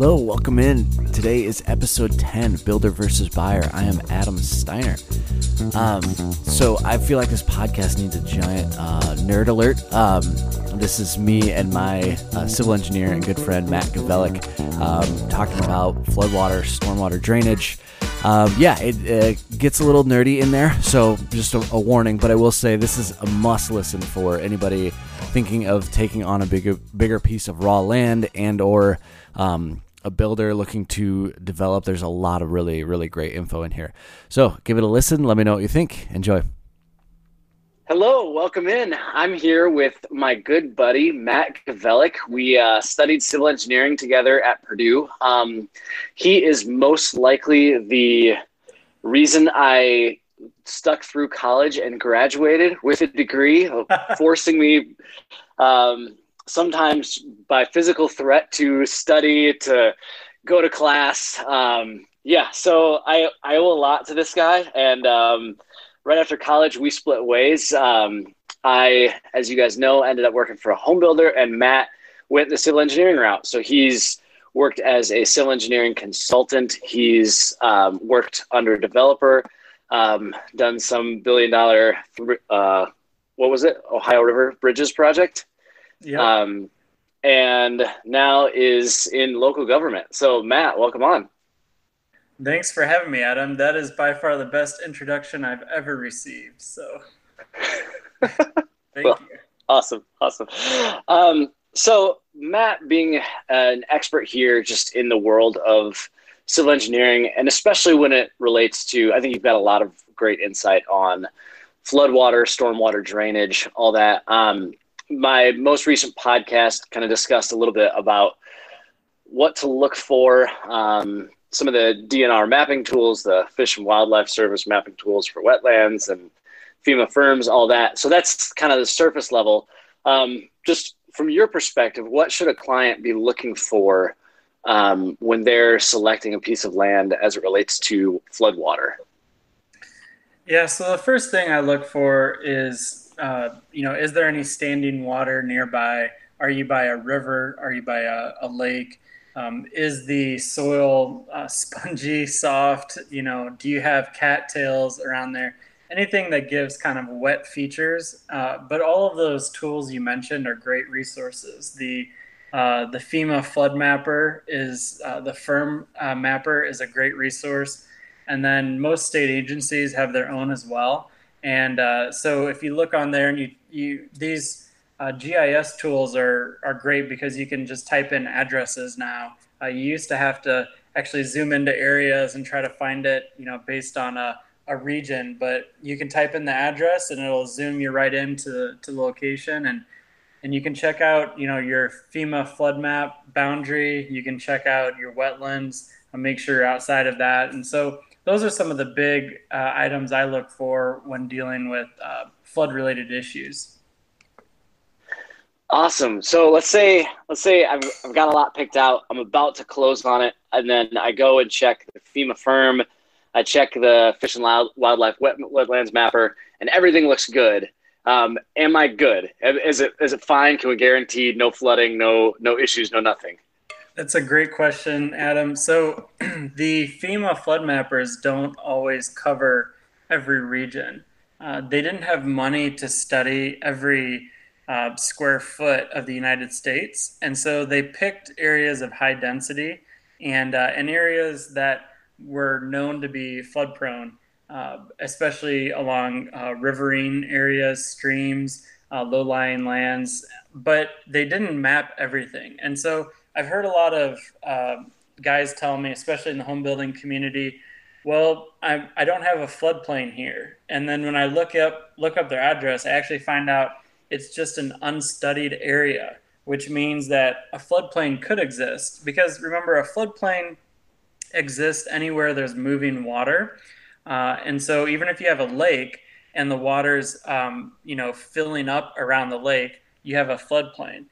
Hello, welcome in. Today is episode 10 Builder versus Buyer. I am Adam Steiner. Um, so I feel like this podcast needs a giant uh, nerd alert. Um, this is me and my uh, civil engineer and good friend Matt Gavelek um, talking about floodwater, stormwater drainage. Um, yeah, it, it, gets a little nerdy in there, so just a, a, warning. But I will say this is a must listen for anybody thinking of taking on a bigger bigger piece of raw land and or um, a builder looking to develop. There's a lot of really really great info in here. So give it a listen. Let me know what you think. Enjoy. Hello, welcome in. I'm here with my good buddy Matt Gavelek. We uh, studied civil engineering together at Purdue. Um, he is most likely the reason I stuck through college and graduated with a degree, forcing me um, sometimes by physical threat to study, to go to class. Um, yeah, so I, I owe a lot to this guy. And um, right after college, we split ways. Um, I, as you guys know, ended up working for a home builder, and Matt went the civil engineering route. So he's worked as a civil engineering consultant. He's um, worked under a developer, um, done some billion dollar, uh, what was it, Ohio River Bridges project. Yeah. Um, and now is in local government. So Matt, welcome on. Thanks for having me, Adam. That is by far the best introduction I've ever received. So, thank well, you. Awesome, awesome. Um, so, Matt, being an expert here, just in the world of civil engineering, and especially when it relates to, I think you've got a lot of great insight on floodwater, stormwater drainage, all that. Um, my most recent podcast kind of discussed a little bit about what to look for. Um, some of the DNR mapping tools, the Fish and Wildlife Service mapping tools for wetlands and FEMA FIRMs, all that. So that's kind of the surface level. Um, just from your perspective, what should a client be looking for um, when they're selecting a piece of land as it relates to floodwater? Yeah, so the first thing I look for is, uh, you know, is there any standing water nearby? Are you by a river? Are you by a, a lake? Um, is the soil uh, spongy, soft? You know, do you have cattails around there? Anything that gives kind of wet features. Uh, but all of those tools you mentioned are great resources. The uh, the FEMA flood mapper is uh, the FIRM mapper is a great resource, and then most state agencies have their own as well. And uh, so if you look on there and you you these uh, GIS tools are are great because you can just type in addresses now. Uh, you used to have to actually zoom into areas and try to find it, you know, based on a, a region. But you can type in the address and it'll zoom you right into to the location and and you can check out, you know, your FEMA flood map boundary. You can check out your wetlands and make sure you're outside of that. And so those are some of the big uh, items I look for when dealing with uh, flood related issues. Awesome. So let's say let's say I've, I've got a lot picked out. I'm about to close on it, and then I go and check the FEMA FIRM. I check the Fish and Wildlife wet, Wetlands Mapper, and everything looks good. Um, am I good? Is it is it fine? Can we guarantee no flooding, no no issues, no nothing? That's a great question, Adam. So the FEMA flood mappers don't always cover every region. Uh, they didn't have money to study every uh, square foot of the United States. And so they picked areas of high density and, uh, and areas that were known to be flood prone, uh, especially along uh, riverine areas, streams, uh, low lying lands. But they didn't map everything. And so I've heard a lot of uh, guys tell me, especially in the home building community, well, I, I don't have a floodplain here. And then when I look up look up their address, I actually find out it's just an unstudied area, which means that a floodplain could exist. Because remember, a floodplain exists anywhere there's moving water. Uh, and so even if you have a lake and the water's um, you know filling up around the lake, you have a floodplain.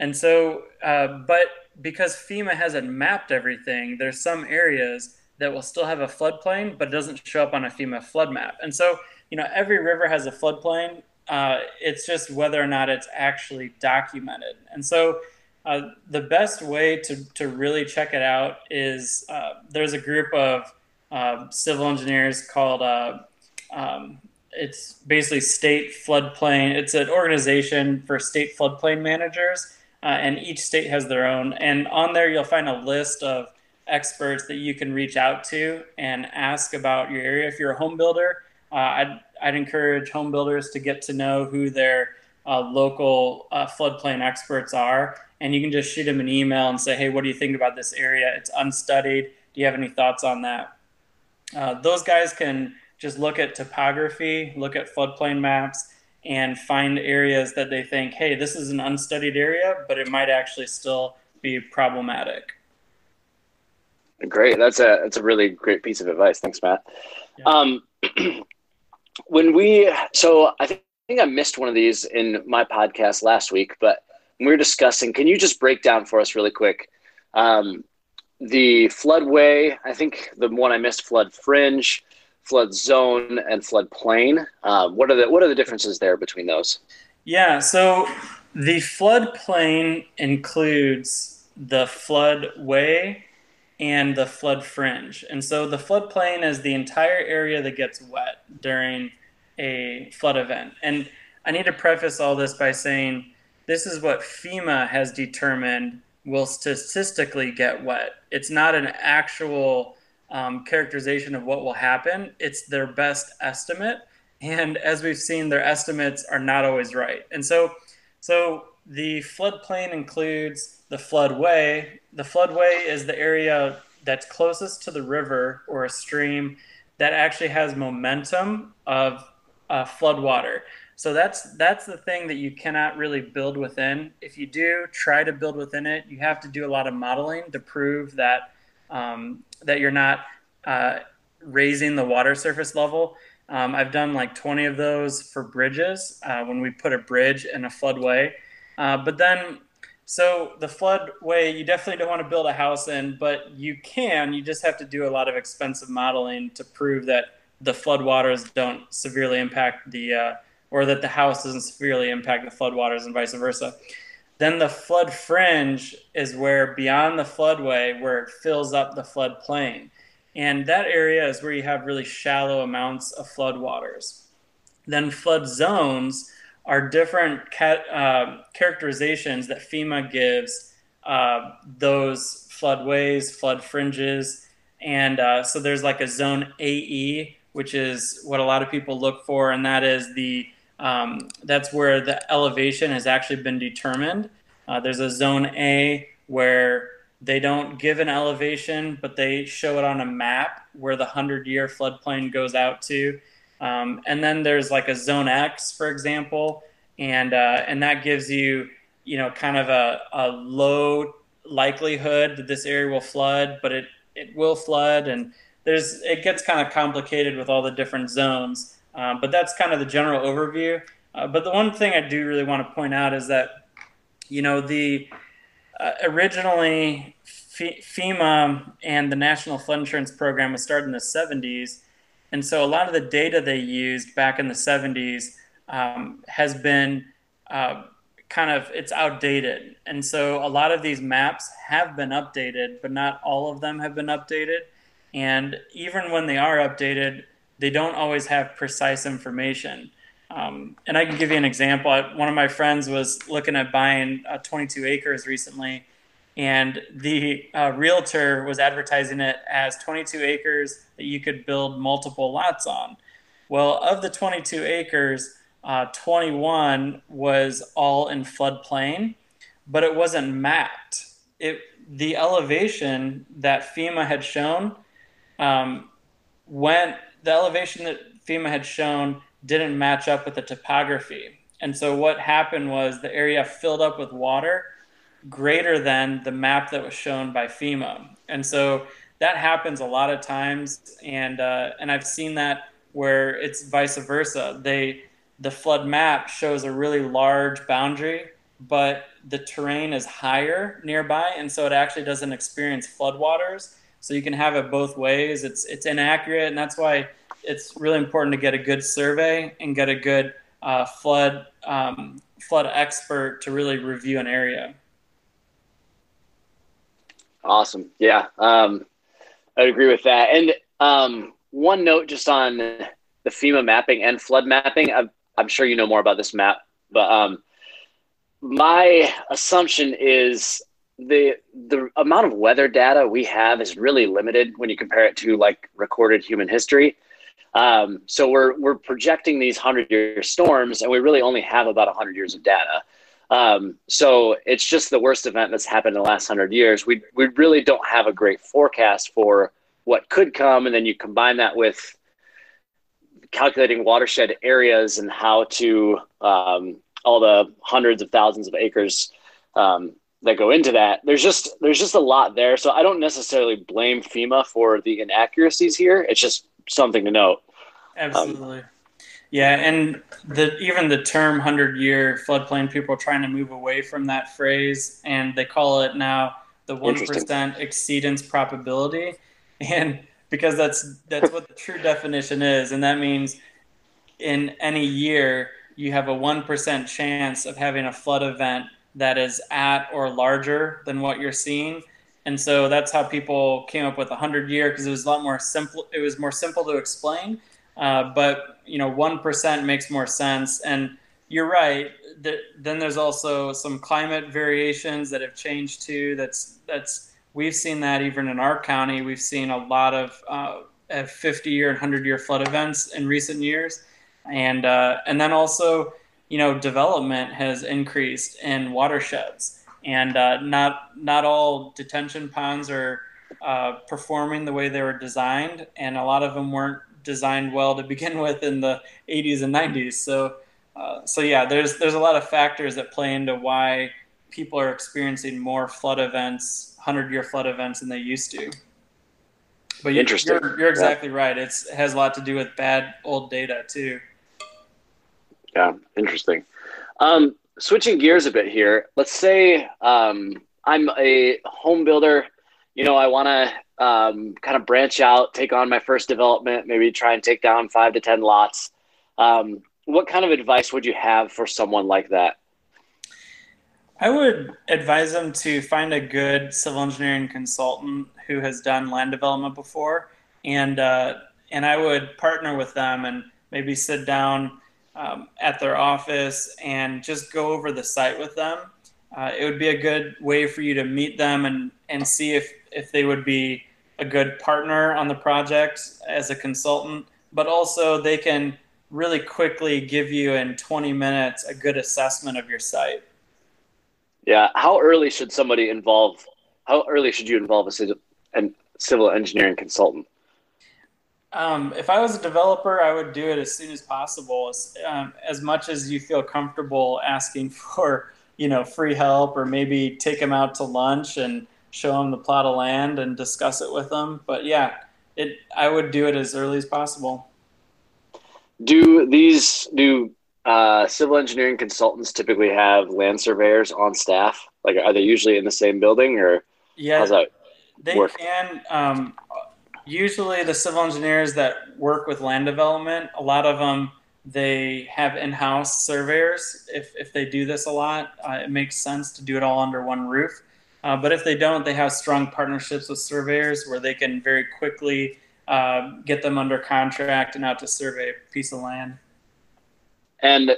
And so, uh, but because FEMA hasn't mapped everything, there's some areas that will still have a floodplain, but it doesn't show up on a FEMA flood map. And so, you know, every river has a floodplain, uh, it's just whether or not it's actually documented. And so uh, the best way to, to really check it out is uh, there's a group of uh, civil engineers called uh, um, it's basically state floodplain. It's an organization for state floodplain managers, uh, and each state has their own. And on there, you'll find a list of experts that you can reach out to and ask about your area. If you're a home builder, uh, I'd, I'd encourage home builders to get to know who their uh, local uh, floodplain experts are. And you can just shoot them an email and say, hey, what do you think about this area? It's unstudied. Do you have any thoughts on that? Uh, those guys can just look at topography, look at floodplain maps, and find areas that they think, hey, this is an unstudied area, but it might actually still be problematic. Great. That's a that's a really great piece of advice. Thanks, Matt. Yeah. Um, when we so I think, I think I missed one of these in my podcast last week, but we were discussing. Can you just break down for us really quick um, the floodway? I think the one I missed, flood fringe, flood zone, and flood plain. Uh, what are the what are the differences there between those? Yeah. So the floodplain includes the floodway and the flood fringe. And so the floodplain is the entire area that gets wet during a flood event. And I need to preface all this by saying this is what FEMA has determined will statistically get wet. It's not an actual um, characterization of what will happen, it's their best estimate. And as we've seen, their estimates are not always right. And so, so the floodplain includes the floodway. The floodway is the area that's closest to the river or a stream that actually has momentum of uh, floodwater. So that's that's the thing that you cannot really build within. If you do try to build within it, you have to do a lot of modeling to prove that um, that you're not uh, raising the water surface level. Um, I've done like 20 of those for bridges uh, when we put a bridge in a floodway. Uh, but then, so the floodway, you definitely don't want to build a house in, but you can. You just have to do a lot of expensive modeling to prove that the floodwaters don't severely impact the, uh, or that the house doesn't severely impact the floodwaters and vice versa. Then the flood fringe is where beyond the floodway, where it fills up the floodplain. And that area is where you have really shallow amounts of floodwaters. Then flood zones are different uh, characterizations that FEMA gives uh, those floodways, flood fringes. And uh, so there's like a zone AE, which is what a lot of people look for, and that is the um, that's where the elevation has actually been determined. Uh, there's a zone A where they don't give an elevation, but they show it on a map where the 100 year floodplain goes out to. Um, and then there's like a zone X, for example, and, uh, and that gives you, you know, kind of a, a low likelihood that this area will flood, but it, it will flood. And there's, it gets kind of complicated with all the different zones. Um, but that's kind of the general overview. Uh, but the one thing I do really want to point out is that, you know, the uh, originally FEMA and the National Flood Insurance Program was started in the 70s. And so a lot of the data they used back in the 70s um, has been uh, kind of it's outdated. And so a lot of these maps have been updated, but not all of them have been updated. And even when they are updated, they don't always have precise information. Um, and I can give you an example. One of my friends was looking at buying uh, 22 acres recently, and the uh, realtor was advertising it as 22 acres that you could build multiple lots on. Well, of the 22 acres, uh, 21 was all in floodplain, but it wasn't mapped. It the elevation that FEMA had shown um, went the elevation that FEMA had shown didn't match up with the topography. And so what happened was the area filled up with water greater than the map that was shown by FEMA. And so that happens a lot of times, and uh, and I've seen that where it's vice versa. They the flood map shows a really large boundary, but the terrain is higher nearby, and so it actually doesn't experience floodwaters. So you can have it both ways. It's it's inaccurate, and that's why it's really important to get a good survey and get a good uh, flood um, flood expert to really review an area. Awesome. Yeah. Um, I'd agree with that. And um, one note just on the FEMA mapping and flood mapping. I'm, I'm sure you know more about this map, but um, my assumption is the the amount of weather data we have is really limited when you compare it to like recorded human history. Um, so we're we're projecting these hundred year storms, and we really only have about hundred years of data. Um, so it's just the worst event that's happened in the last hundred years. We we really don't have a great forecast for what could come, and then you combine that with calculating watershed areas and how to um, all the hundreds of thousands of acres um, that go into that. There's just there's just a lot there. So I don't necessarily blame FEMA for the inaccuracies here. It's just something to note. Absolutely. Um, yeah, and the even the term hundred year floodplain, people are trying to move away from that phrase, and they call it now the one percent exceedance probability, and because that's that's what the true definition is, and that means in any year you have a one percent chance of having a flood event that is at or larger than what you're seeing. And so that's how people came up with a hundred year because it was a lot more simple. It was more simple to explain, uh, but you know, one percent makes more sense. And you're right. then there's also some climate variations that have changed too. That's that's we've seen that even in our county. We've seen a lot of uh, 50 year and 100 year flood events in recent years, and uh, and then also you know, development has increased in watersheds, and uh, not not all detention ponds are uh, performing the way they were designed, and a lot of them weren't designed well to begin with in the 80s and 90s. So, uh, so yeah, there's there's a lot of factors that play into why people are experiencing more flood events, hundred year flood events, than they used to. But you're, you're, you're exactly yeah. right. It's, it has a lot to do with bad old data too. Yeah, interesting. Um, switching gears a bit here. Let's say um, I'm a home builder. You know, I want to um, kind of branch out, take on my first development, maybe try and take down five to ten lots. Um, what kind of advice would you have for someone like that? I would advise them to find a good civil engineering consultant who has done land development before, and uh, and I would partner with them and maybe sit down um, at their office and just go over the site with them. Uh, it would be a good way for you to meet them and, and see if, if they would be a good partner on the project as a consultant, but also they can really quickly give you in 20 minutes a good assessment of your site. Yeah. How early should somebody involve, how early should you involve a civil engineering consultant? Um, if I was a developer, I would do it as soon as possible, as, um, as much as you feel comfortable asking for, you know, free help or maybe take them out to lunch and show them the plot of land and discuss it with them. But yeah, it I would do it as early as possible. Do these do uh, civil engineering consultants typically have land surveyors on staff? Like, are they usually in the same building or? Yeah, they work? can. Um, usually the civil engineers that work with land development, a lot of them they have in-house surveyors. If if they do this a lot, uh, it makes sense to do it all under one roof. Uh, but if they don't, they have strong partnerships with surveyors where they can very quickly uh, get them under contract and out to survey a piece of land. And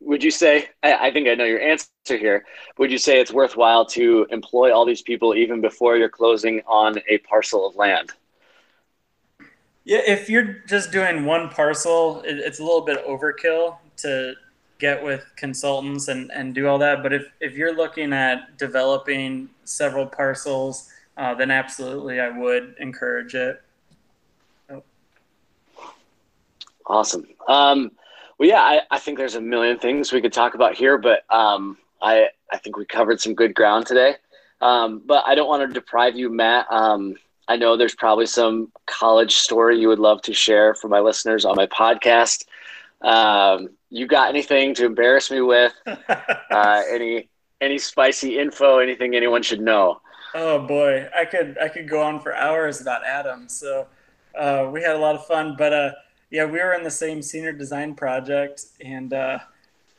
would you say, I think I know your answer here, would you say it's worthwhile to employ all these people even before you're closing on a parcel of land? Yeah, if you're just doing one parcel, it, it's a little bit overkill to get with consultants and, and do all that. But if, if you're looking at developing several parcels, uh, then absolutely I would encourage it. Oh. Awesome. Um, well, yeah, I, I think there's a million things we could talk about here, but um, I, I think we covered some good ground today. Um, but I don't want to deprive you, Matt. Um, I know there's probably some college story you would love to share for my listeners on my podcast. Um, you got anything to embarrass me with? uh, any any spicy info? Anything anyone should know? Oh boy, I could I could go on for hours about Adam. So uh, we had a lot of fun, but uh, yeah, we were in the same senior design project, and uh,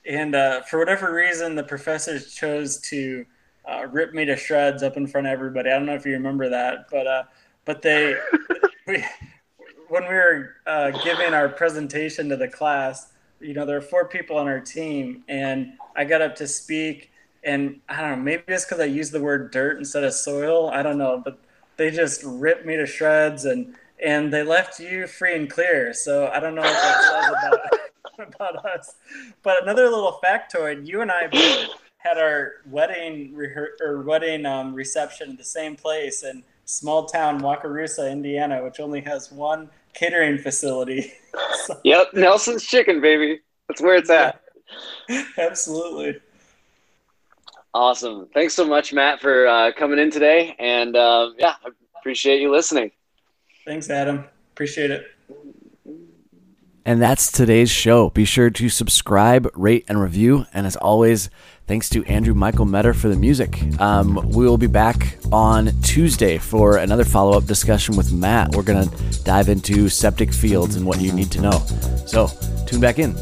and uh, for whatever reason, the professors chose to uh, ripped me to shreds up in front of everybody. I don't know if you remember that, but uh, but they we when we were uh, giving our presentation to the class, you know, there were four people on our team, and I got up to speak, and I don't know, maybe it's because I used the word dirt instead of soil. I don't know, but they just ripped me to shreds, and and they left you free and clear. So I don't know what that says about about us. But another little factoid: you and I both had our wedding rehe- or wedding um, reception at the same place in small town Wakarusa, Indiana, which only has one catering facility. so, yep, Nelson's Chicken, baby. That's where it's at. Absolutely. Awesome. Thanks so much, Matt, for uh, coming in today. And uh, yeah, I appreciate you listening. Thanks, Adam. Appreciate it. And that's today's show. Be sure to subscribe, rate, and review. And as always, thanks to Andrew Michael Metter for the music. Um, we will be back on Tuesday for another follow up discussion with Matt. We're going to dive into septic fields and what you need to know. So tune back in.